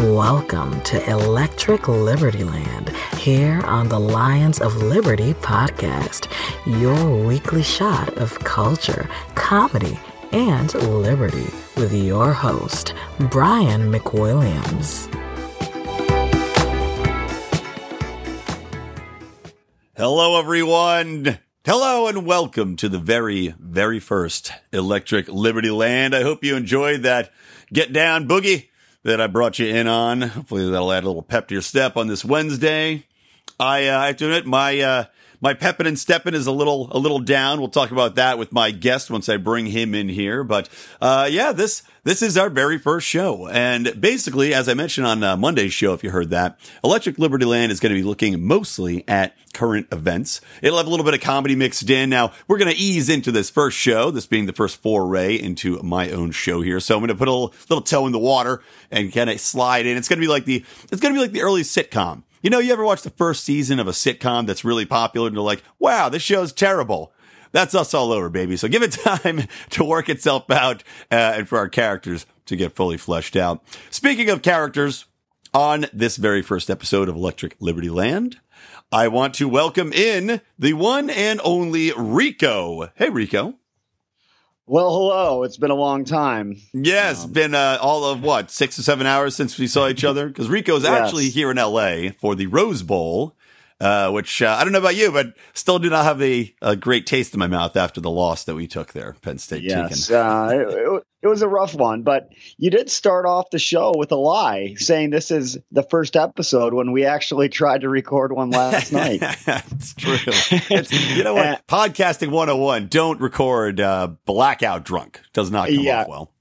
Welcome to Electric Liberty Land here on the Lions of Liberty podcast, your weekly shot of culture, comedy, and liberty with your host, Brian McWilliams. Hello, everyone. Hello, and welcome to the very, very first Electric Liberty Land. I hope you enjoyed that get down boogie that I brought you in on. Hopefully that'll add a little pep to your step on this Wednesday. I, uh, I have to admit, my, uh, my peppin' and steppin' is a little, a little down. We'll talk about that with my guest once I bring him in here. But, uh, yeah, this, this is our very first show. And basically, as I mentioned on uh, Monday's show, if you heard that, Electric Liberty Land is going to be looking mostly at current events. It'll have a little bit of comedy mixed in. Now, we're going to ease into this first show, this being the first foray into my own show here. So I'm going to put a little, little toe in the water and kind of slide in. It's going to be like the, it's going to be like the early sitcom. You know, you ever watch the first season of a sitcom that's really popular and you're like, wow, this show's terrible. That's us all over, baby. So give it time to work itself out uh, and for our characters to get fully fleshed out. Speaking of characters, on this very first episode of Electric Liberty Land, I want to welcome in the one and only Rico. Hey, Rico. Well, hello. It's been a long time. Yes, um, been uh, all of what six or seven hours since we saw each other. Because Rico's yes. actually here in L.A. for the Rose Bowl, uh, which uh, I don't know about you, but still do not have a, a, great taste in my mouth after the loss that we took there, Penn State. Yes, uh, it, it, was a rough one, but you did start off the show with a lie, saying this is the first episode when we actually tried to record one last night. That's true. It's, you know what? Podcasting 101, don't record uh, blackout drunk. Does not come yeah. off well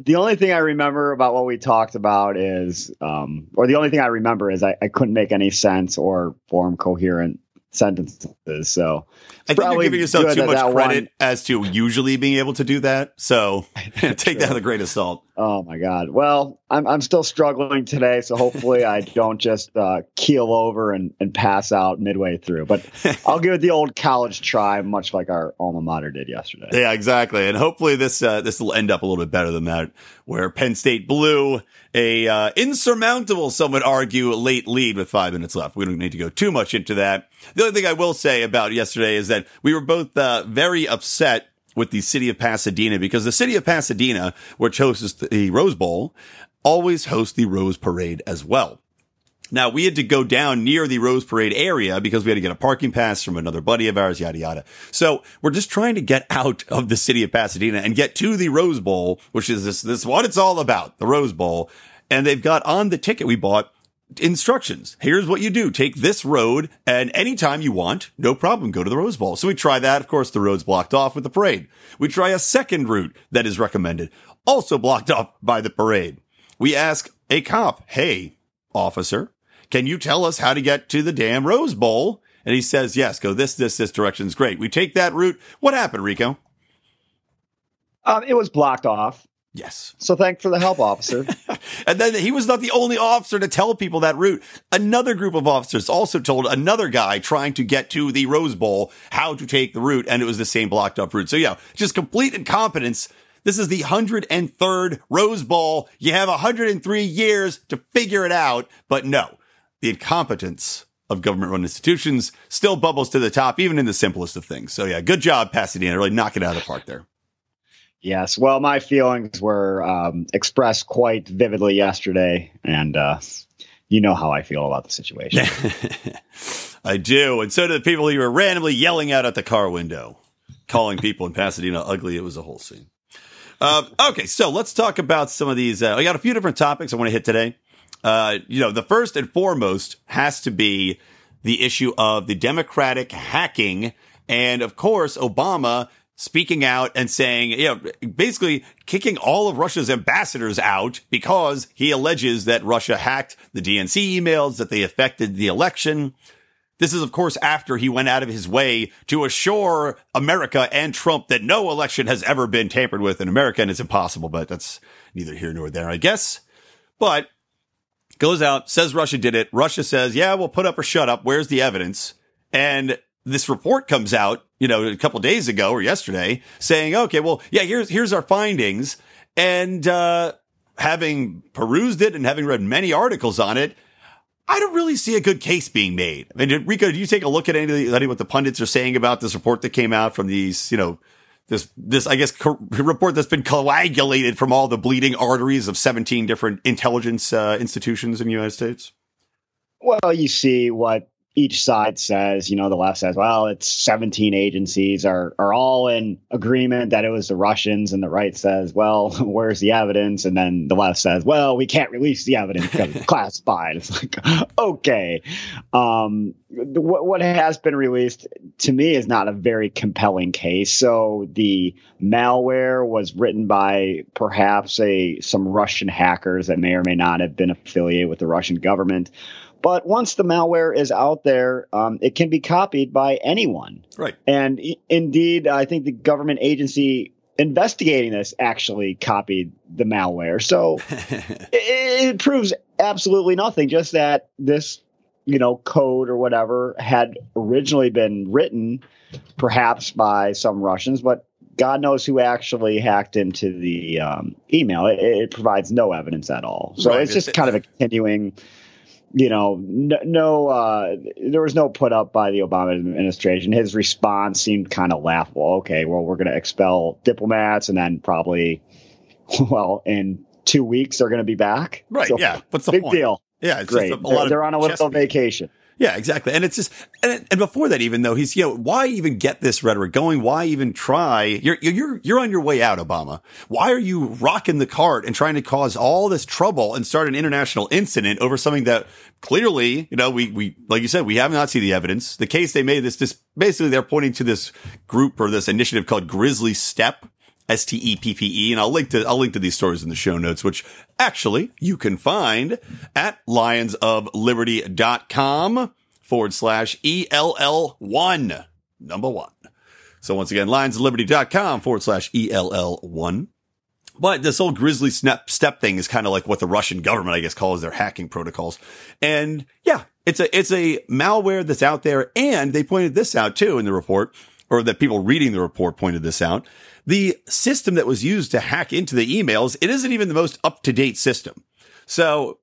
the only thing I remember about what we talked about is, um, or the only thing I remember is I, I couldn't make any sense or form coherent sentences. So I think you're giving yourself too much credit one. as to usually being able to do that. So take that with a grain of salt. Oh my God. Well, I'm, I'm still struggling today. So hopefully I don't just uh, keel over and, and pass out midway through, but I'll give it the old college try, much like our alma mater did yesterday. Yeah, exactly. And hopefully this, uh, this will end up a little bit better than that, where Penn State blew a uh, insurmountable, some would argue, late lead with five minutes left. We don't need to go too much into that. The only thing I will say about yesterday is that we were both uh, very upset with the city of Pasadena because the city of Pasadena, which hosts the Rose Bowl, always hosts the Rose Parade as well. Now we had to go down near the Rose Parade area because we had to get a parking pass from another buddy of ours, yada yada. So we're just trying to get out of the city of Pasadena and get to the Rose Bowl, which is this, this what it's all about, the Rose Bowl. And they've got on the ticket we bought instructions. Here's what you do. Take this road and anytime you want, no problem, go to the Rose Bowl. So we try that. Of course, the road's blocked off with the parade. We try a second route that is recommended, also blocked off by the parade. We ask a cop, Hey, officer, can you tell us how to get to the damn Rose Bowl? And he says, yes, go this, this, this direction's great. We take that route. What happened, Rico? Um, it was blocked off. Yes. So thanks for the help, officer. and then he was not the only officer to tell people that route. Another group of officers also told another guy trying to get to the Rose Bowl how to take the route, and it was the same blocked up route. So yeah, just complete incompetence. This is the 103rd Rose Bowl. You have 103 years to figure it out, but no, the incompetence of government run institutions still bubbles to the top, even in the simplest of things. So yeah, good job, Pasadena. Really knock it out of the park there. Yes. Well, my feelings were um, expressed quite vividly yesterday, and uh, you know how I feel about the situation. I do, and so do the people you were randomly yelling out at the car window, calling people in Pasadena ugly. It was a whole scene. Uh, okay, so let's talk about some of these. Uh, I got a few different topics I want to hit today. Uh, you know, the first and foremost has to be the issue of the Democratic hacking. And of course, Obama speaking out and saying, you know, basically kicking all of Russia's ambassadors out because he alleges that Russia hacked the DNC emails, that they affected the election. This is, of course, after he went out of his way to assure America and Trump that no election has ever been tampered with in America, and it's impossible, but that's neither here nor there, I guess. But goes out, says Russia did it. Russia says, yeah, we'll put up or shut up. Where's the evidence? And this report comes out, you know, a couple days ago or yesterday saying, okay, well, yeah, here's, here's our findings. And, uh, having perused it and having read many articles on it, I don't really see a good case being made. I mean, Rico, did you take a look at any, of any what the pundits are saying about this report that came out from these, you know, this, this, I guess, co- report that's been coagulated from all the bleeding arteries of 17 different intelligence uh, institutions in the United States? Well, you see what each side says, you know, the left says, well, it's 17 agencies are, are all in agreement that it was the Russians. And the right says, well, where's the evidence? And then the left says, well, we can't release the evidence because it's classified. It's like, okay. Um, what, what has been released to me is not a very compelling case. So the malware was written by perhaps a, some Russian hackers that may or may not have been affiliated with the Russian government but once the malware is out there, um, it can be copied by anyone. Right. And e- indeed, I think the government agency investigating this actually copied the malware. So it, it proves absolutely nothing, just that this, you know, code or whatever had originally been written perhaps by some Russians, but God knows who actually hacked into the um, email. It, it, provides no evidence at all. So Right. it's just kind of a continuing you know, no, no uh, there was no put up by the Obama administration. His response seemed kind of laughable. Okay, well, we're going to expel diplomats, and then probably, well, in two weeks they're going to be back. Right. So, yeah. What's the big point? deal. Yeah. It's Great. just a, a They're, they're on a little vacation. Yeah, exactly. And it's just, and, and before that, even though he's, you know, why even get this rhetoric going? Why even try? You're, you're, you're on your way out, Obama. Why are you rocking the cart and trying to cause all this trouble and start an international incident over something that clearly, you know, we, we, like you said, we have not seen the evidence. The case they made this, this basically they're pointing to this group or this initiative called Grizzly Steppe. S T E P P E, and I'll link to I'll link to these stories in the show notes, which actually you can find at lionsofliberty.com forward slash ELL one number one. So once again, lionsofliberty.com forward slash ELL one. But this whole grizzly snap Steppe thing is kind of like what the Russian government, I guess, calls their hacking protocols. And yeah, it's a, it's a malware that's out there. And they pointed this out too in the report, or that people reading the report pointed this out. The system that was used to hack into the emails, it isn't even the most up to date system. So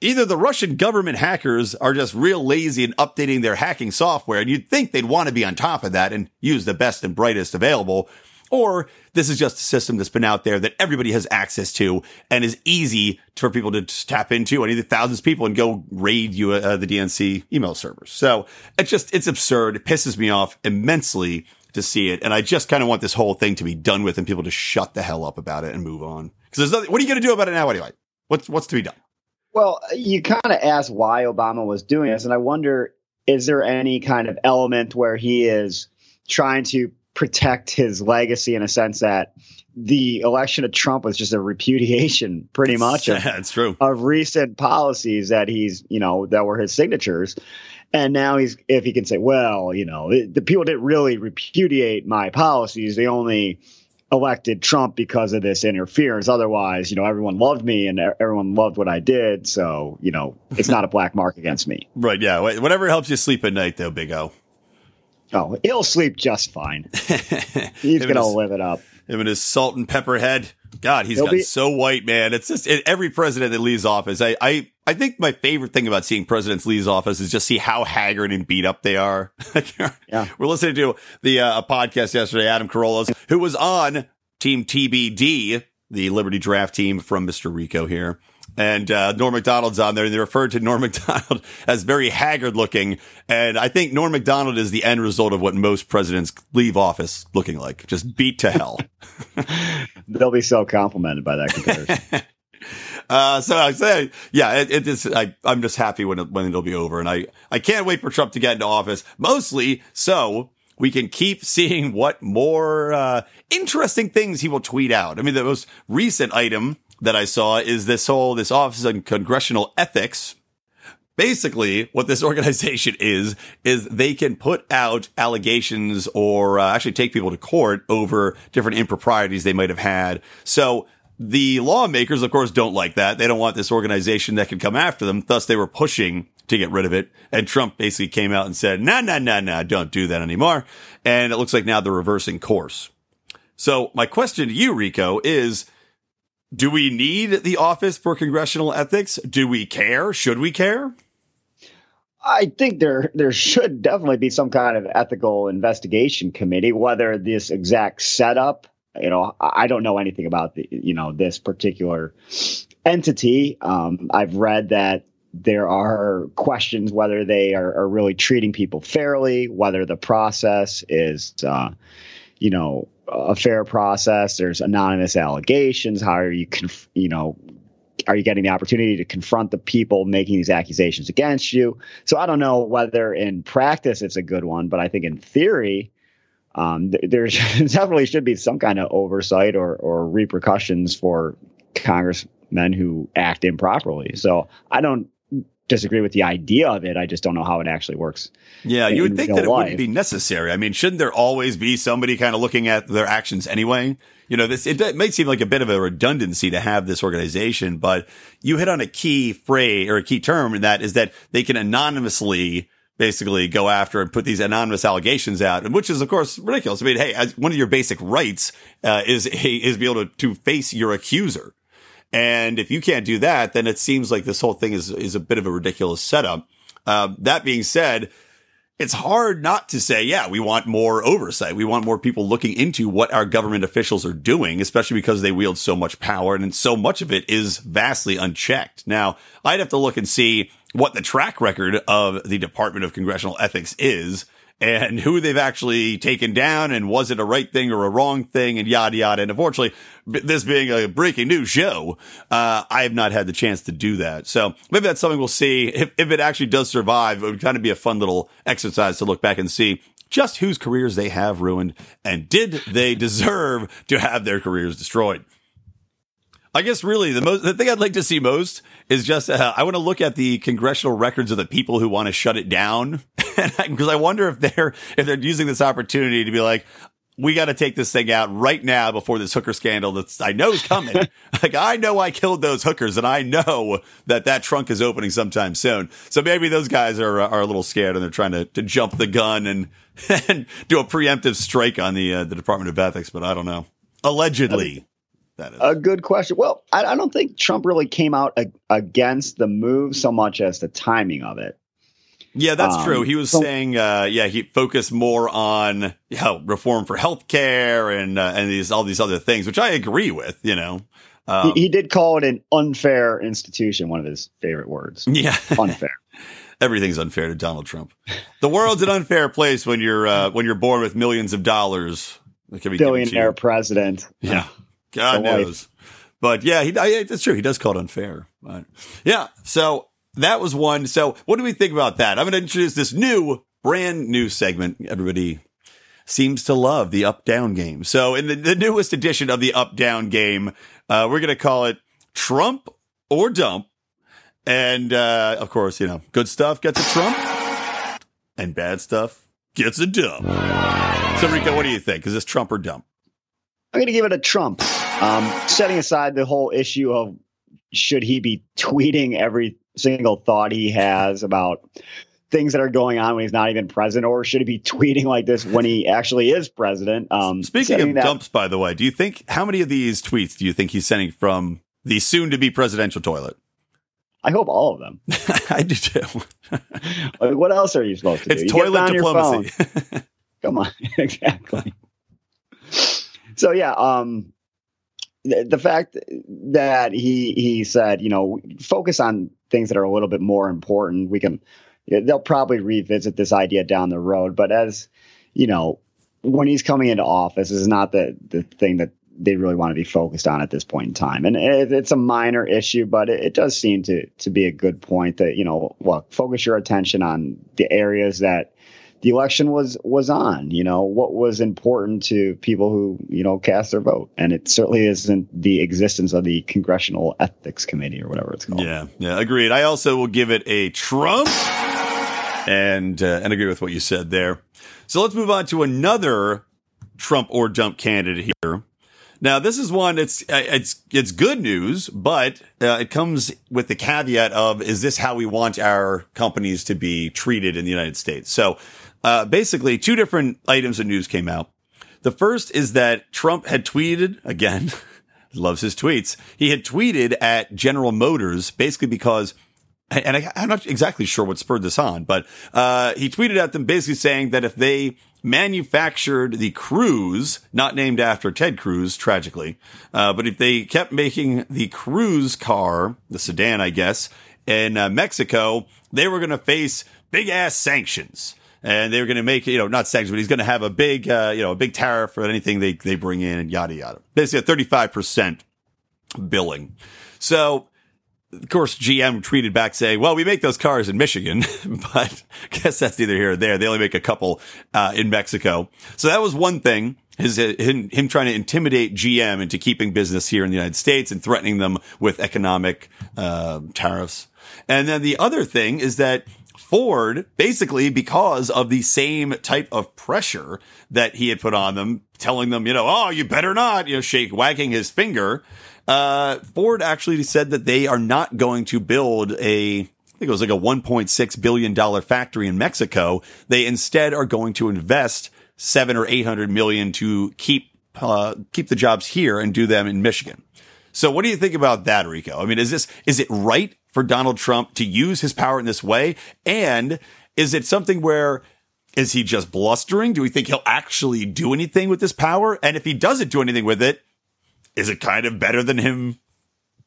either the Russian government hackers are just real lazy in updating their hacking software, and you'd think they'd want to be on top of that and use the best and brightest available, or this is just a system that's been out there that everybody has access to and is easy for people to tap into, any of the thousands of people and go raid you uh, the DNC email servers. So it's just it's absurd. It pisses me off immensely to see it, and I just kind of want this whole thing to be done with and people to shut the hell up about it and move on. Because there's nothing. What are you going to do about it now anyway? What's what's to be done? Well, you kind of asked why Obama was doing this, and I wonder is there any kind of element where he is trying to protect his legacy in a sense that the election of Trump was just a repudiation, pretty much, of, Yeah, it's true. of recent policies that he's, you know, that were his signatures. And now he's, if he can say, well, you know, it, the people didn't really repudiate my policies. They only elected Trump because of this interference. Otherwise, you know, everyone loved me and everyone loved what I did. So, you know, it's not a black mark against me. Right. Yeah. Whatever helps you sleep at night, though, Big O. Oh, he'll sleep just fine. He's going to live it up. Him and his salt and pepper head. God, he's gotten be- so white, man. It's just it, every president that leaves office. I, I, I think my favorite thing about seeing presidents leave office is just see how haggard and beat up they are. Yeah. We're listening to the uh, a podcast yesterday, Adam Carolla's, who was on Team TBD, the Liberty draft team from Mr. Rico here. And uh, Norm Macdonald's on there, and they referred to Norm Macdonald as very haggard looking. And I think Norm Macdonald is the end result of what most presidents leave office looking like, just beat to hell. They'll be so complimented by that comparison. Uh, so I say, yeah, it, it is, I, I'm just happy when it, when it'll be over. And I, I can't wait for Trump to get into office, mostly so we can keep seeing what more, uh, interesting things he will tweet out. I mean, the most recent item that I saw is this whole, this Office of Congressional Ethics. Basically, what this organization is, is they can put out allegations or uh, actually take people to court over different improprieties they might have had. So the lawmakers, of course, don't like that. They don't want this organization that can come after them. Thus, they were pushing to get rid of it. And Trump basically came out and said, no, no, no, no, don't do that anymore. And it looks like now they're reversing course. So my question to you, Rico, is Do we need the Office for Congressional Ethics? Do we care? Should we care? I think there there should definitely be some kind of ethical investigation committee. Whether this exact setup, you know, I don't know anything about the you know this particular entity. Um, I've read that there are questions whether they are, are, really treating people fairly, whether the process is, uh, you know, a fair process. There's anonymous allegations. How are you, conf- you know, are you getting the opportunity to confront the people making these accusations against you? So I don't know whether in practice it's a good one, but I think in theory, um, th- there definitely should be some kind of oversight or, or repercussions for congressmen who act improperly. So I don't disagree with the idea of it. I just don't know how it actually works. Yeah, you would think that it life. wouldn't be necessary. I mean, shouldn't there always be somebody kind of looking at their actions anyway? You know, this, it, it may seem like a bit of a redundancy to have this organization, but you hit on a key phrase or a key term, and that is that they can anonymously basically go after and put these anonymous allegations out, and which is of course ridiculous. I mean, hey, one of your basic rights uh, is is be able to, to face your accuser. And if you can't do that, then it seems like this whole thing is, is a bit of a ridiculous setup. Uh, that being said, it's hard not to say, yeah, we want more oversight. We want more people looking into what our government officials are doing, especially because they wield so much power and so much of it is vastly unchecked. Now, I'd have to look and see what the track record of the Department of Congressional Ethics is and who they've actually taken down and was it a right thing or a wrong thing and yada yada. And unfortunately, this being a breaking news show, uh, I have not had the chance to do that. So maybe that's something we'll see. If, if it actually does survive, it would kind of be a fun little exercise to look back and see just whose careers they have ruined and did they deserve to have their careers destroyed. I guess really the most, the thing I'd like to see most is just, uh, I want to look at the congressional records of the people who want to shut it down. Because I, I wonder if they're, if they're using this opportunity to be like, we got to take this thing out right now before this hooker scandal that's I know is coming. like I know I killed those hookers and I know that that trunk is opening sometime soon. So maybe those guys are are a little scared and they're trying to, to jump the gun and and do a preemptive strike on the uh, the Department of Ethics, but I don't know. Allegedly. That is. A good question. Well, I, I don't think Trump really came out a, against the move so much as the timing of it. Yeah, that's um, true. He was so, saying, uh, yeah, he focused more on you know, reform for healthcare and uh, and these all these other things, which I agree with. You know, um, he, he, did call it an unfair institution. One of his favorite words. Yeah, unfair. Everything's unfair to Donald Trump. The world's an unfair place when you're uh, when you're born with millions of dollars. Billionaire president. Yeah. God knows. But yeah, he, I, that's true. He does call it unfair. But yeah. So that was one. So what do we think about that? I'm going to introduce this new, brand new segment. Everybody seems to love the up down game. So in the, the newest edition of the up down game, uh, we're going to call it Trump or dump. And, uh, of course, you know, good stuff gets a Trump and bad stuff gets a dump. So Rico, what do you think? Is this Trump or dump? I'm going to give it a Trump. Um, setting aside the whole issue of should he be tweeting every single thought he has about things that are going on when he's not even president, or should he be tweeting like this when he actually is president? Um, Speaking of that, dumps, by the way, do you think how many of these tweets do you think he's sending from the soon-to-be presidential toilet? I hope all of them. I do too. like, what else are you supposed to it's do? It's toilet diplomacy. Come on, exactly. So yeah, um, the, the fact that he he said, you know, focus on things that are a little bit more important. We can they'll probably revisit this idea down the road, but as you know, when he's coming into office, is not the the thing that they really want to be focused on at this point in time. And it, it's a minor issue, but it, it, does seem to to be a good point that you know, well, focus your attention on the areas that the election was was on. You know what was important to people who you know cast their vote, and it certainly isn't the existence of the Congressional Ethics Committee or whatever it's called. Yeah, yeah, agreed. I also will give it a Trump, and uh, and agree with what you said there. So let's move on to another Trump or dump candidate here. Now, this is one. It's it's it's good news, but uh, it comes with the caveat of: Is this how we want our companies to be treated in the United States? So, uh, basically, two different items of news came out. The first is that Trump had tweeted again. loves his tweets. He had tweeted at General Motors basically because and I, am not exactly sure what spurred this on, but uh, he tweeted at them basically saying that if they manufactured the Cruze, not named after Ted Cruz, tragically, uh, but if they kept making the Cruze car, the sedan, I guess, in uh, Mexico, they were going to face big ass sanctions. And they were going to make, you know, not sanctions, but he's going to have a big, uh, you know, a big tariff for anything they, they bring in and yada, yada. Basically a 35% billing. So of course, GM tweeted back saying, well, we make those cars in Michigan, but I guess that's neither here or there. They only make a couple, uh, in Mexico. So that was one thing. His, him, him trying to intimidate GM into keeping business here in the United States and threatening them with economic, uh, tariffs. And then the other thing is that Ford, basically because of the same type of pressure that he had put on them, telling them, you know, oh, you better not, you know, shake, wagging his finger, uh, Ford actually said that they are not going to build a, I think it was like a $1.6 billion factory in Mexico. They instead are going to invest seven or 800 million to keep, uh, keep the jobs here and do them in Michigan. So what do you think about that, Rico? I mean, is this, is it right for Donald Trump to use his power in this way? And is it something where is he just blustering? Do we think he'll actually do anything with this power? And if he doesn't do anything with it, is it kind of better than him,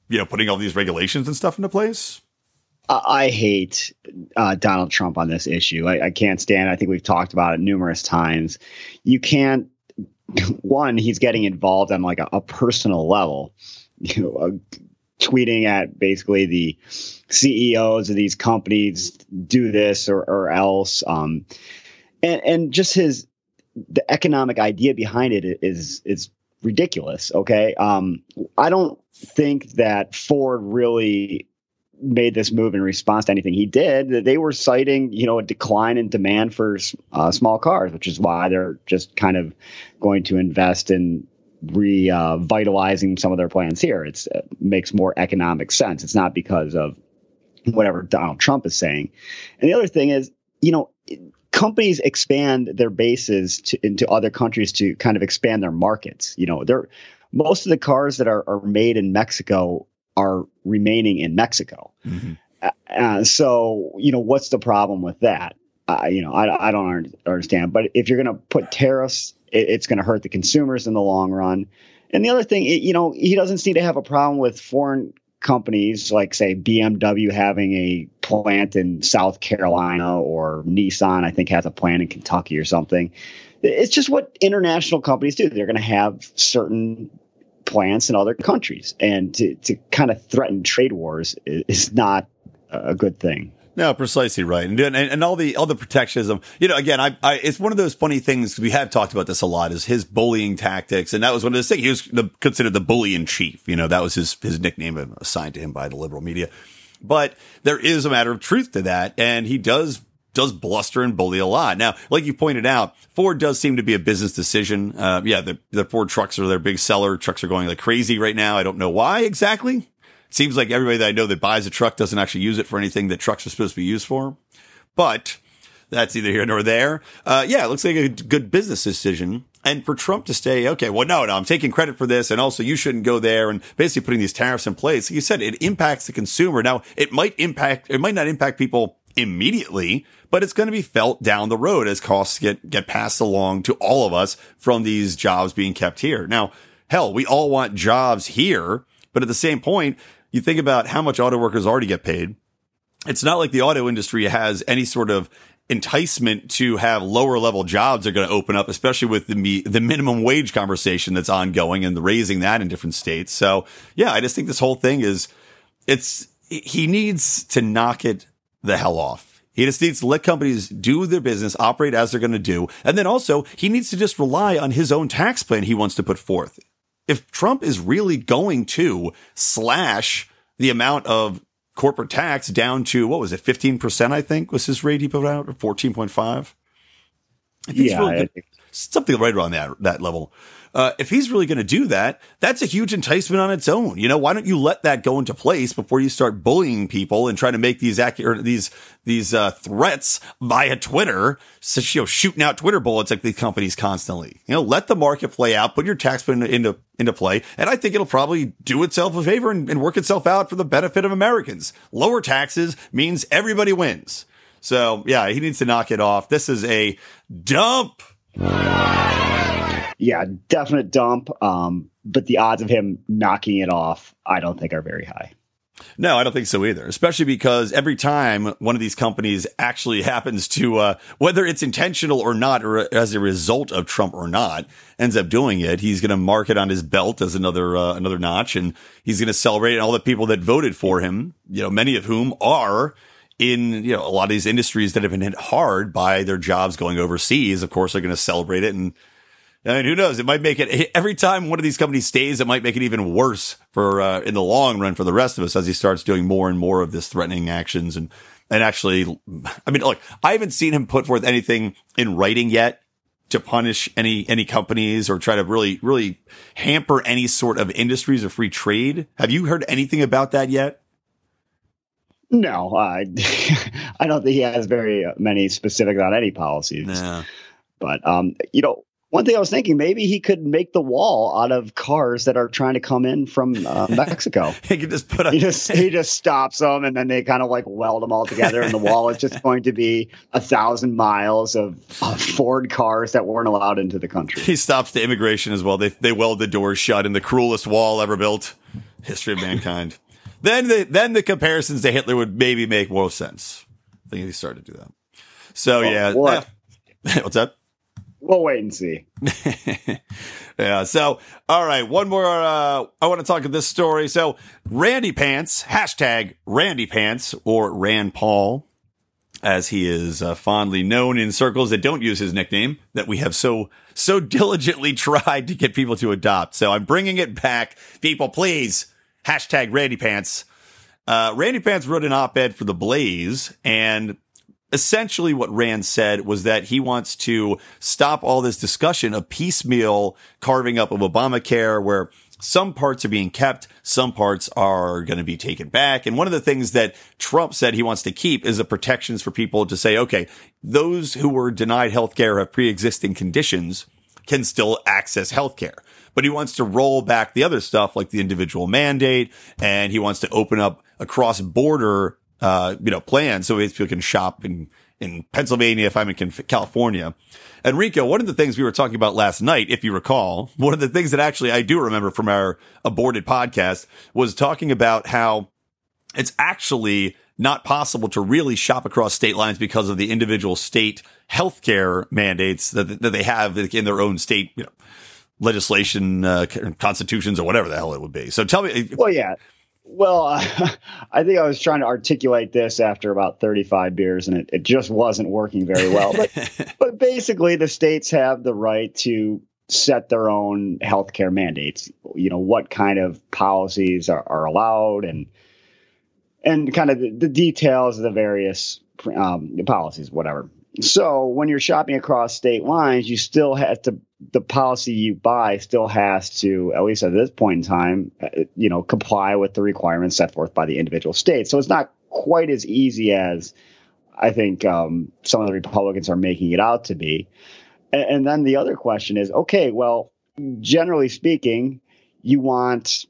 you know, putting all these regulations and stuff into place? I hate uh, Donald Trump on this issue. I, I, can't stand. It. I think we've talked about it numerous times. You can't. One, he's getting involved on like a, a personal level. You know, uh, tweeting at basically the CEOs of these companies do this or, or else. Um, and and just his the economic idea behind it is is ridiculous. Okay. Um, I don't think that Ford really made this move in response to anything he did. They were citing, you know, a decline in demand for uh, small cars, which is why they're just kind of going to invest in revitalizing some of their plans here. It's, it makes more economic sense. It's not because of whatever Donald Trump is saying. And the other thing is, you know, companies expand their bases to, into other countries to kind of expand their markets. You know, they're most of the cars that are, are made in Mexico are remaining in Mexico. Mm-hmm. Uh, so, you know, what's the problem with that? Uh, you know, I, I don't understand. But if you're going to put tariffs, it, it's going to hurt the consumers in the long run. And the other thing, you know, he doesn't seem to have a problem with foreign companies like say BMW having a plant in South Carolina or Nissan I think has a plant in Kentucky or something. It's just what international companies do. They're going to have certain plants in other countries and to, to kind of threaten trade wars is not a good thing. No, precisely right, and, and and all the all the protectionism. You know, again, I, I it's one of those funny things. We have talked about this a lot. Is his bullying tactics, and that was one of those things. He was the, considered the bully in chief. You know, that was his his nickname assigned to him by the liberal media. But there is a matter of truth to that, and he does does bluster and bully a lot. Now, like you pointed out, Ford does seem to be a business decision. Uh, yeah, the, the Ford trucks are their big seller. Trucks are going like crazy right now. I don't know why exactly. Seems like everybody that I know that buys a truck doesn't actually use it for anything that trucks are supposed to be used for. But that's either here nor there. Uh, yeah, it looks like a good business decision. And for Trump to say, okay, well, no, no, I'm taking credit for this. And also you shouldn't go there and basically putting these tariffs in place. You said, it impacts the consumer. Now it might impact, it might not impact people immediately, but it's going to be felt down the road as costs get, get passed along to all of us from these jobs being kept here. Now, hell, we all want jobs here, but at the same point, you think about how much auto workers already get paid. It's not like the auto industry has any sort of enticement to have lower level jobs are going to open up, especially with the the minimum wage conversation that's ongoing and raising that in different states. So yeah, I just think this whole thing is it's he needs to knock it the hell off. He just needs to let companies do their business, operate as they're going to do. And then also he needs to just rely on his own tax plan he wants to put forth if Trump is really going to slash the amount of corporate tax down to what was it, fifteen percent? I think was his rate he put out, or fourteen point five. Yeah. Really something right around that that level. Uh, if he's really going to do that, that's a huge enticement on its own. You know, why don't you let that go into place before you start bullying people and trying to make these accurate these these uh, threats via Twitter, so, you know, shooting out Twitter bullets like these companies constantly. You know, let the market play out, put your tax into into, into play, and I think it'll probably do itself a favor and, and work itself out for the benefit of Americans. Lower taxes means everybody wins. So yeah, he needs to knock it off. This is a dump yeah, definite dump. Um, but the odds of him knocking it off, I don't think are very high. No, I don't think so either. Especially because every time one of these companies actually happens to, uh, whether it's intentional or not, or as a result of Trump or not, ends up doing it, he's going to mark it on his belt as another uh, another notch, and he's going to celebrate all the people that voted for him. You know, many of whom are in you know a lot of these industries that have been hit hard by their jobs going overseas. Of course, they're going to celebrate it and I mean, who knows? It might make it every time one of these companies stays, it might make it even worse for uh, in the long run for the rest of us as he starts doing more and more of this threatening actions and and actually, I mean, look, I haven't seen him put forth anything in writing yet to punish any any companies or try to really really hamper any sort of industries or free trade. Have you heard anything about that yet? No, I I don't think he has very many specific on any policies. Yeah. But um, you know, one thing I was thinking, maybe he could make the wall out of cars that are trying to come in from uh, Mexico. he could just put a- he just he just stops them, and then they kind of like weld them all together, and the wall is just going to be a thousand miles of, of Ford cars that weren't allowed into the country. He stops the immigration as well. They they weld the doors shut in the cruelest wall ever built, history of mankind. Then the then the comparisons to Hitler would maybe make more sense. I think he started to do that. So well, yeah, what? what's that? we'll wait and see. yeah. So, all right. One more. Uh, I want to talk of this story. So, Randy Pants, hashtag Randy Pants or Rand Paul, as he is uh, fondly known in circles that don't use his nickname that we have so, so diligently tried to get people to adopt. So I'm bringing it back. People, please hashtag Randy Pants. Uh, Randy Pants wrote an op-ed for the Blaze and essentially what Rand said was that he wants to stop all this discussion of piecemeal carving up of Obamacare where some parts are being kept, some parts are going to be taken back. And one of the things that Trump said he wants to keep is the protections for people to say, okay, those who were denied healthcare have pre-existing conditions can still access healthcare. But he wants to roll back the other stuff like the individual mandate and he wants to open up a cross border uh, you know, plan so people can shop in, in Pennsylvania if I'm in California. Enrico, one of the things we were talking about last night, if you recall, one of the things that actually I do remember from our aborted podcast was talking about how it's actually not possible to really shop across state lines because of the individual state healthcare mandates that, that they have in their own state, you know, legislation, uh, constitutions or whatever the hell it would be. So tell me. Well, yeah. Well, uh, I think I was trying to articulate this after about 35 beers, and it, it just wasn't working very well. But, but basically, the states have the right to set their own healthcare mandates. You know what kind of policies are, are allowed, and and kind of the, the details of the various um, policies, whatever. So when you're shopping across state lines, you still have to the policy you buy still has to, at least at this point in time, uh, you know, comply with the requirements set forth by the individual states. So it's not quite as easy as I think um, some of the Republicans are making it out to be. And, and then the other question is, okay, well, generally speaking, you want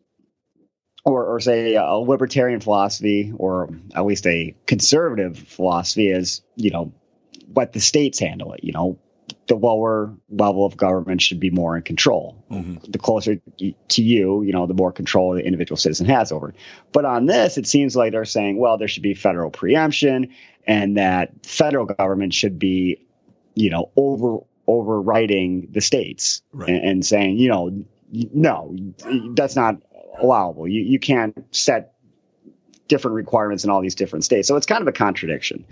or, or say a libertarian philosophy or at least a conservative philosophy is, you know, let the states handle it. You know, the lower level of government should be more in control. Mm-hmm. The closer to you, you know, the more control the individual citizen has over it. But on this, it seems like they're saying, well, there should be federal preemption and that federal government should be, you know, over overriding the states right. and, and saying, you know, no, that's not allowable. You, you can't set different requirements in all these different states. So it's kind of a contradiction,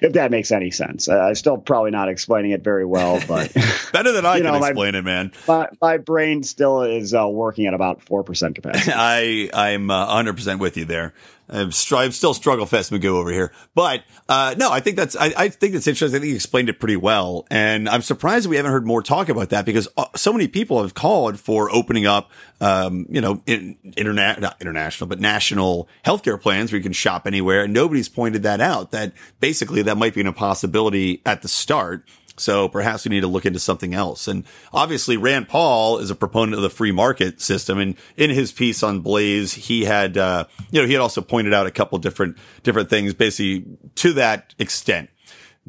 if that makes any sense. Uh, I'm still probably not explaining it very well, but better than I can know, explain my, it, man. My, my brain still is uh, working at about four percent capacity. I I'm 100 uh, percent with you there. I'm, still struggle fest Magoo over here, but uh, no, I think that's I, I, think that's interesting. I think you explained it pretty well, and I'm surprised we haven't heard more talk about that because uh, so many people have called for opening up, um, you know, in, internet not international but national healthcare plans where you can shop anywhere, and nobody's pointed that out. That basically that might be an impossibility at the start. So perhaps we need to look into something else. And obviously Rand Paul is a proponent of the free market system. And in his piece on Blaze, he had, uh, you know, he had also pointed out a couple different, different things basically to that extent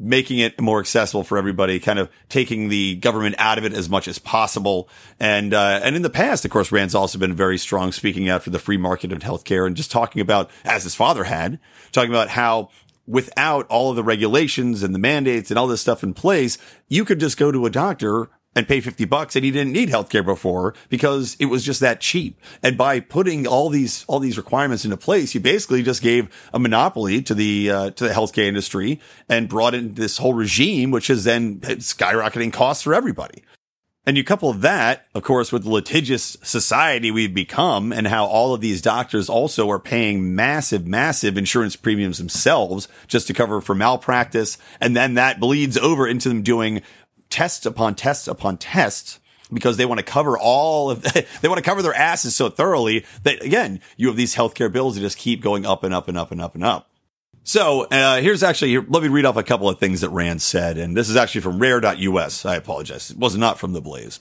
making it more accessible for everybody, kind of taking the government out of it as much as possible. And, uh, and in the past, of course, Rand's also been very strong speaking out for the free market of healthcare and just talking about, as his father had, talking about how without all of the regulations and the mandates and all this stuff in place, you could just go to a doctor and pay 50 bucks and he didn't need healthcare before because it was just that cheap. And by putting all these, all these requirements into place, you basically just gave a monopoly to the, uh, to the healthcare industry and brought in this whole regime, which is then skyrocketing costs for everybody. And you couple that, of course, with the litigious society we've become and how all of these doctors also are paying massive, massive insurance premiums themselves just to cover for malpractice. And then that bleeds over into them doing tests upon tests upon tests because they want to cover all of, they want to cover their asses so thoroughly that again, you have these healthcare bills that just keep going up and up and up and up and up. So uh, here's actually, let me read off a couple of things that Rand said. And this is actually from rare.us. I apologize. It was not from the Blaze.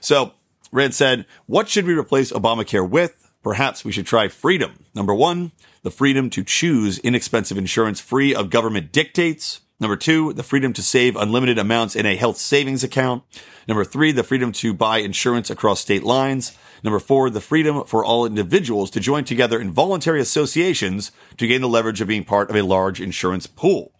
So Rand said, what should we replace Obamacare with? Perhaps we should try freedom. Number one, the freedom to choose inexpensive insurance free of government dictates. Number two, the freedom to save unlimited amounts in a health savings account. Number three, the freedom to buy insurance across state lines. Number four, the freedom for all individuals to join together in voluntary associations to gain the leverage of being part of a large insurance pool.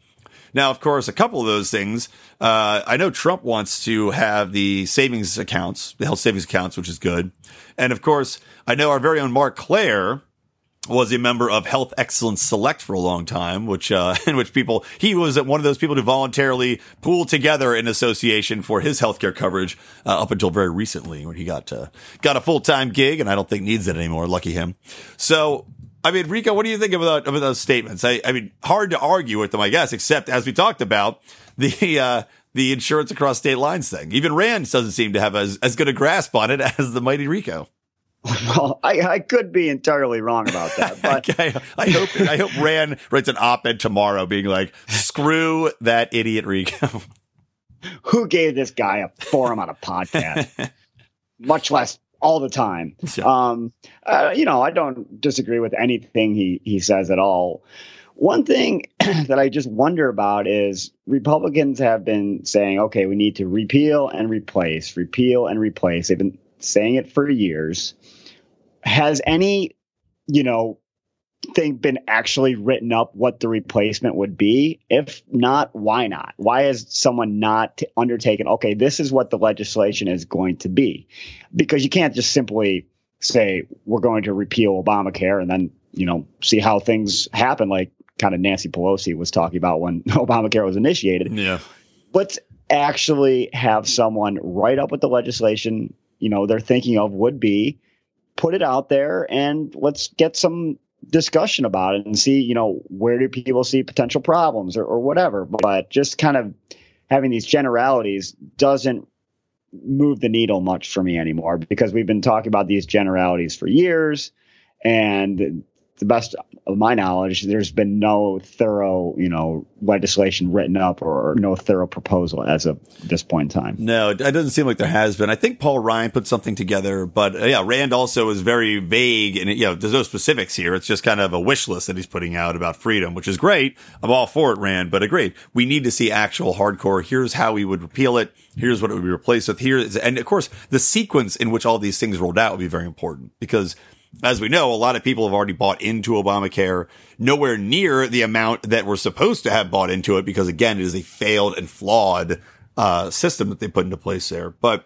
Now, of course, a couple of those things. Uh, I know Trump wants to have the savings accounts, the health savings accounts, which is good. And of course, I know our very own Marc Clair was a member of Health Excellence Select for a long time, which uh, in which people he was one of those people who voluntarily pooled together an association for his healthcare coverage uh, up until very recently when he got uh, got a full time gig, and I don't think needs it anymore. Lucky him. So. I mean, Rico, what do you think about, about those statements? I, I mean, hard to argue with them, I guess, except as we talked about the, uh, the insurance across state lines thing. Even Rand doesn't seem to have as, as good a grasp on it as the mighty Rico. Well, I, I could be entirely wrong about that, but I, I hope I hope Rand writes an op-ed tomorrow, being like, "Screw that idiot Rico." Who gave this guy a forum on a podcast? Much less all the time. Um, uh, you know, I don't disagree with anything he he says at all. One thing that I just wonder about is Republicans have been saying, okay, we need to repeal and replace, repeal and replace. They've been saying it for years. Has any, you know, thing been actually written up what the replacement would be? If not, why not? Why has someone not undertaken, okay, this is what the legislation is going to be? Because you can't just simply say, we're going to repeal Obamacare and then, you know, see how things happen, like kind of Nancy Pelosi was talking about when Obamacare was initiated. Yeah. Let's actually have someone write up what the legislation you know they're thinking of would be put it out there and let's get some discussion about it and see you know where do people see potential problems or, or whatever. But just kind of having these generalities doesn't move the needle much for me anymore because we've been talking about these generalities for years and the best of my knowledge, there's been no thorough, you know, legislation written up or no thorough proposal as of this point in time. No, it doesn't seem like there has been. I think Paul Ryan put something together, but uh, yeah, Rand also is very vague and, you know, there's no specifics here. It's just kind of a wish list that he's putting out about freedom, which is great. I'm all for it, Rand, but agreed. We need to see actual hardcore. Here's how we would repeal it. Here's what it would be replaced with. Here is, and of course, the sequence in which all these things rolled out would be very important because as we know, a lot of people have already bought into Obamacare, nowhere near the amount that we're supposed to have bought into it, because again, it is a failed and flawed uh, system that they put into place there. But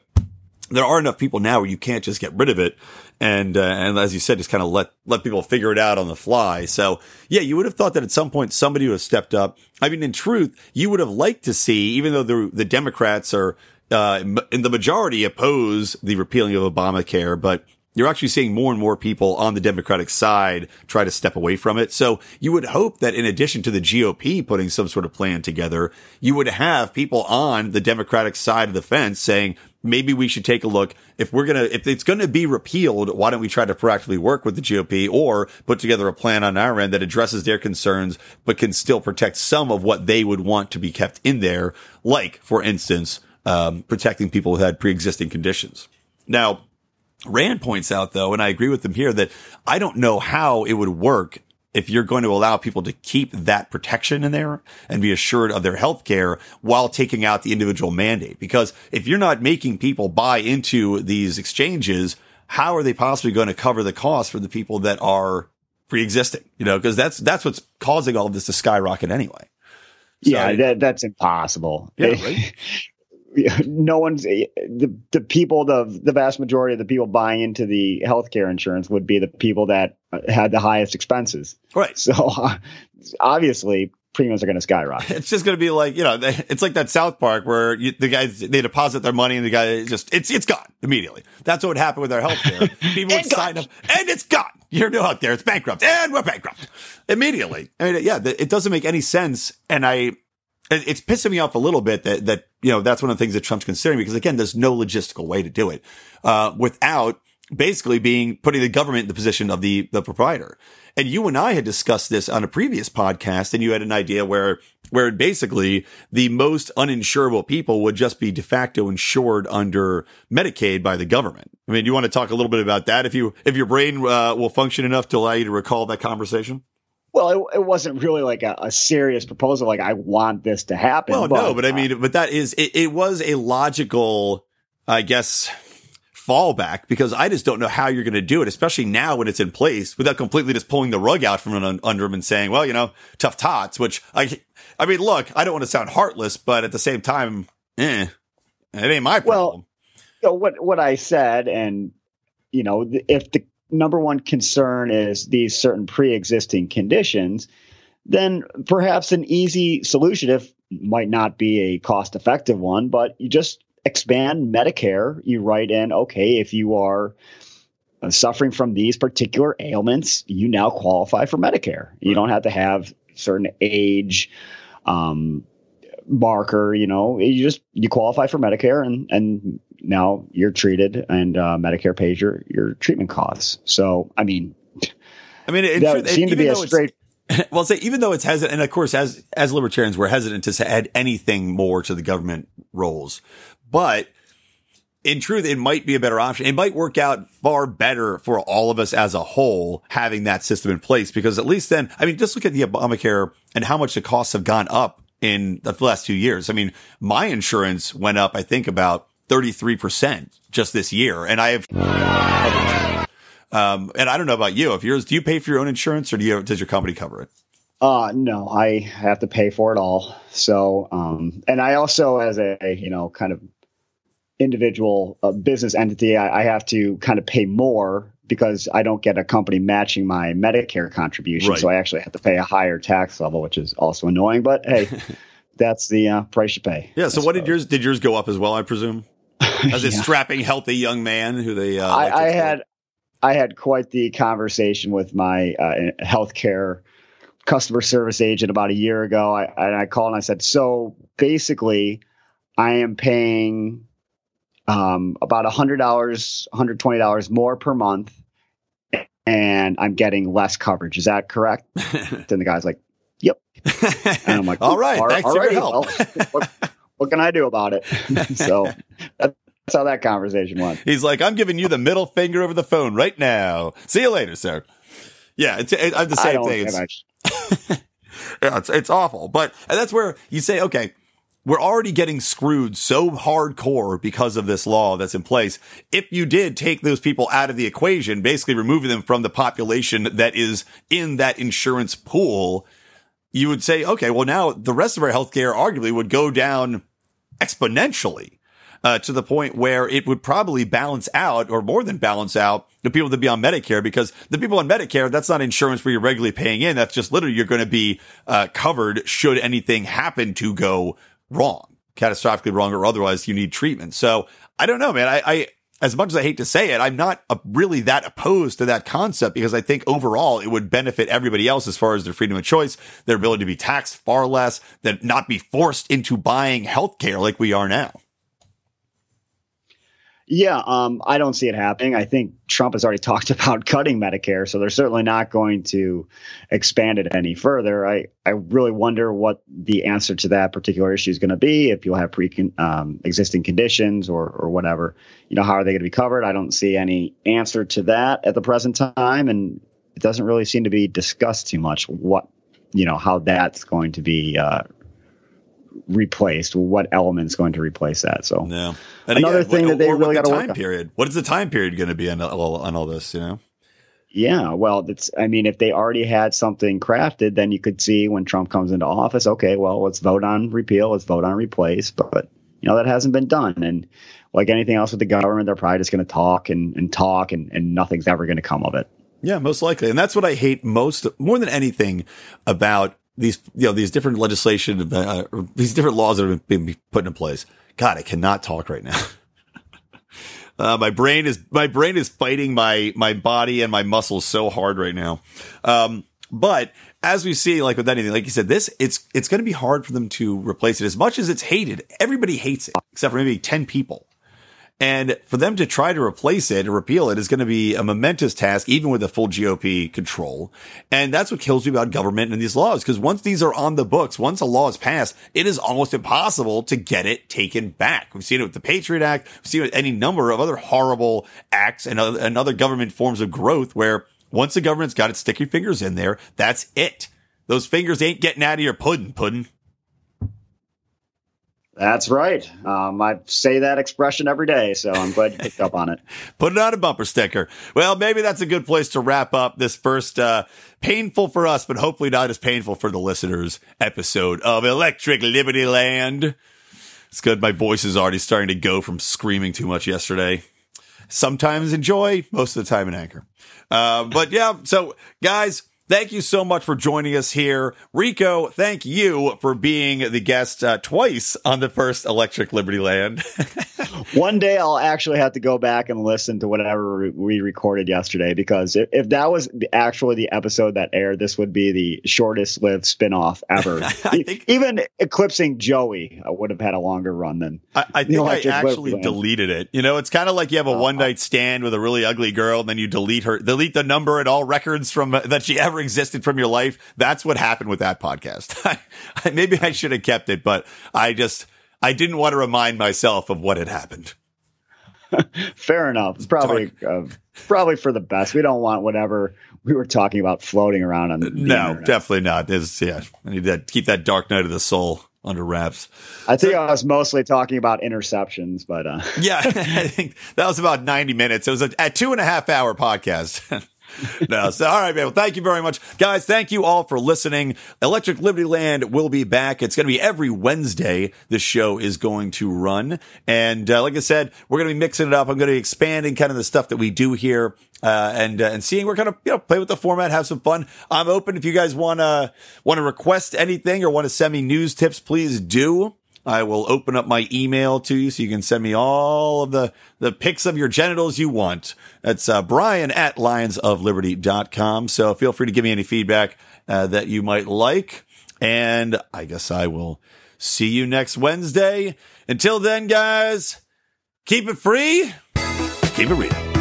there are enough people now where you can't just get rid of it. and uh, and as you said, just kind of let let people figure it out on the fly. So yeah, you would have thought that at some point somebody would have stepped up. I mean, in truth, you would have liked to see, even though the the Democrats are uh, in the majority oppose the repealing of Obamacare, but you're actually seeing more and more people on the Democratic side try to step away from it. So you would hope that in addition to the GOP putting some sort of plan together, you would have people on the Democratic side of the fence saying, maybe we should take a look. If we're going to, if it's going to be repealed, why don't we try to proactively work with the GOP or put together a plan on our end that addresses their concerns, but can still protect some of what they would want to be kept in there? Like, for instance, um, protecting people who had pre-existing conditions. Now, Rand points out though, and I agree with him here that I don't know how it would work if you're going to allow people to keep that protection in there and be assured of their health care while taking out the individual mandate. Because if you're not making people buy into these exchanges, how are they possibly going to cover the cost for the people that are pre-existing? You know, because that's, that's what's causing all of this to skyrocket anyway. So, yeah, that, that's impossible. Yeah, right? no one's the the people the the vast majority of the people buying into the healthcare insurance would be the people that had the highest expenses. Right. So uh, obviously premiums are going to skyrocket. It's just going to be like you know, it's like that South Park where you, the guys they deposit their money and the guy just it's it's gone immediately. That's what would happen with our health care. People would sign up and it's gone. You're no healthcare. It's bankrupt and we're bankrupt immediately. I mean, yeah, it doesn't make any sense. And I it's pissing me off a little bit that, that, you know, that's one of the things that Trump's considering because again, there's no logistical way to do it, uh, without basically being putting the government in the position of the, the proprietor. And you and I had discussed this on a previous podcast and you had an idea where, where basically the most uninsurable people would just be de facto insured under Medicaid by the government. I mean, you want to talk a little bit about that if you, if your brain, uh, will function enough to allow you to recall that conversation? Well, it, it, wasn't really like a, a, serious proposal. Like I want this to happen. Well, but, no, but I mean, but that is it, it, was a logical, I guess, fallback because I just don't know how you're going to do it, especially now when it's in place without completely just pulling the rug out from under them and saying, well, you know, tough tots. Which I, I mean, look, I don't want to sound heartless, but at the same time, eh, it ain't my problem. Well, so what what I said, and you know, if the number one concern is these certain pre-existing conditions, then perhaps an easy solution if might not be a cost effective one, but you just expand Medicare. You write in, okay, if you are uh, suffering from these particular ailments, you now qualify for Medicare. You don't have to have certain age um, marker. You know, you just you qualify for Medicare, and and now you're treated and uh, Medicare pays your, your treatment costs. So, I mean, I mean, it, that seemed to be a straight. Well, say even though it's hesitant, and of course, as as libertarians, we're hesitant to add anything more to the government roles, but in truth, it might be a better option. It might work out far better for all of us as a whole having that system in place because at least then, I mean, just look at the Obamacare and how much the costs have gone up in the last two years. I mean, my insurance went up, I think about 33% just this year. And I have Um, and I don't know about you. If yours, do you pay for your own insurance or do you, does your company cover it? Uh, no, I have to pay for it all. So, um, and I also, as a, you know, kind of individual uh, business entity, I, I, have to kind of pay more because I don't get a company matching my Medicare contribution. Right. So I actually have to pay a higher tax level, which is also annoying, but hey, that's the uh, price you pay. Yeah. So what did yours, did yours go up as well? I presume as a yeah. strapping, healthy young man who they. Uh, I, I had, I had quite the conversation with my uh, healthcare customer service agent about a year ago. I, and I called and I said, so basically, I am paying um, about $100, $120 more per month, and I'm getting less coverage. Is that correct? then the guy's like, yep. And I'm like, all right, all, thanks all right, well, what, what, can I do about it? so that's how that conversation went. He's like, I'm giving you the middle finger over the phone right now. See you later, sir. Yeah, it's, it, I'm the same thing. It's, yeah, it's, it's awful. But and that's where you say, okay, we're already getting screwed so hardcore because of this law that's in place. If you did take those people out of the equation, basically removing them from the population that is in that insurance pool, you would say, okay, well, now the rest of our healthcare arguably would go down exponentially. Uh, to the point where it would probably balance out or more than balance out the people that be on Medicare because the people on Medicare, that's not insurance where you're regularly paying in. That's just literally you're going to be uh, covered should anything happen to go wrong, catastrophically wrong, or otherwise you need treatment. So I don't know, man. I, I as much as I hate to say it, I'm not really that opposed to that concept because I think overall it would benefit everybody else as far as their freedom of choice, their ability to be taxed far less, than not be forced into buying healthcare like we are now. Yeah, um, I don't see it happening. I think Trump has already talked about cutting Medicare, so they're certainly not going to expand it any further. I, I really wonder what the answer to that particular issue is going to be. If you'll have pre um, existing conditions or or whatever, you know, how are they going to be covered? I don't see any answer to that at the present time, and it doesn't really seem to be discussed too much. What you know, how that's going to be uh, replaced. What element's going to replace that? So yeah. And another again, thing what, that they really got to work period. On. What is the time period going to be on all, on all this? You know. Yeah, well, it's. I mean, if they already had something crafted, then you could see when Trump comes into office. Okay, well, let's vote on repeal. Let's vote on replace. But you know that hasn't been done, and like anything else with the government, they're probably just going to talk and, and talk, and, and nothing's ever going to come of it. Yeah, most likely, and that's what I hate most, more than anything, about these you know these different legislation uh, these different laws that have been put in place. God, I cannot talk right now. uh, my brain is my brain is fighting my my body and my muscles so hard right now. Um, but as we see, like with anything, like you said, this it's it's going to be hard for them to replace it. As much as it's hated, everybody hates it except for maybe ten people. And for them to try to replace it and repeal it is going to be a momentous task, even with a full GOP control. And that's what kills me about government and these laws. Cause once these are on the books, once a law is passed, it is almost impossible to get it taken back. We've seen it with the Patriot Act. We've seen it with any number of other horrible acts and other, and other government forms of growth where once the government's got its sticky fingers in there, that's it. Those fingers ain't getting out of your pudding, pudding. That's right. Um, I say that expression every day, so I'm glad you picked up on it. Put it on a bumper sticker. Well, maybe that's a good place to wrap up this first uh, painful for us, but hopefully not as painful for the listeners episode of Electric Liberty Land. It's good. My voice is already starting to go from screaming too much yesterday. Sometimes enjoy, most of the time in anchor. Uh, but yeah, so guys, Thank you so much for joining us here. Rico, thank you for being the guest uh, twice on the first Electric Liberty Land. One day I'll actually have to go back and listen to whatever we recorded yesterday because if, if that was actually the episode that aired, this would be the shortest lived spinoff ever. think, Even eclipsing Joey uh, would have had a longer run than. I, I think I actually deleted it. You know, it's kind of like you have a uh, one night stand with a really ugly girl and then you delete her, delete the number and all records from that she ever ever existed from your life. That's what happened with that podcast. Maybe I should have kept it, but I just, I didn't want to remind myself of what had happened. Fair enough. It's probably, uh, probably for the best. We don't want whatever we were talking about floating around on. The no, internet. definitely not. There's, yeah, I need to keep that dark night of the soul under wraps. I think so, I was mostly talking about interceptions, but uh. yeah, I think that was about 90 minutes. It was a, a two and a half hour podcast. no. So, all right, man. Well, thank you very much. Guys, thank you all for listening. Electric Liberty Land will be back. It's going to be every Wednesday. This show is going to run. And uh, like I said, we're going to be mixing it up. I'm going to be expanding kind of the stuff that we do here. Uh, and uh, and seeing we're kind of you know play with the format, have some fun. I'm open if you guys want to want to request anything or want to send me news tips, please do. I will open up my email to you so you can send me all of the, the pics of your genitals you want. That's uh, Brian at lionsofliberty.com. So feel free to give me any feedback uh, that you might like. And I guess I will see you next Wednesday. Until then, guys, keep it free, keep it real.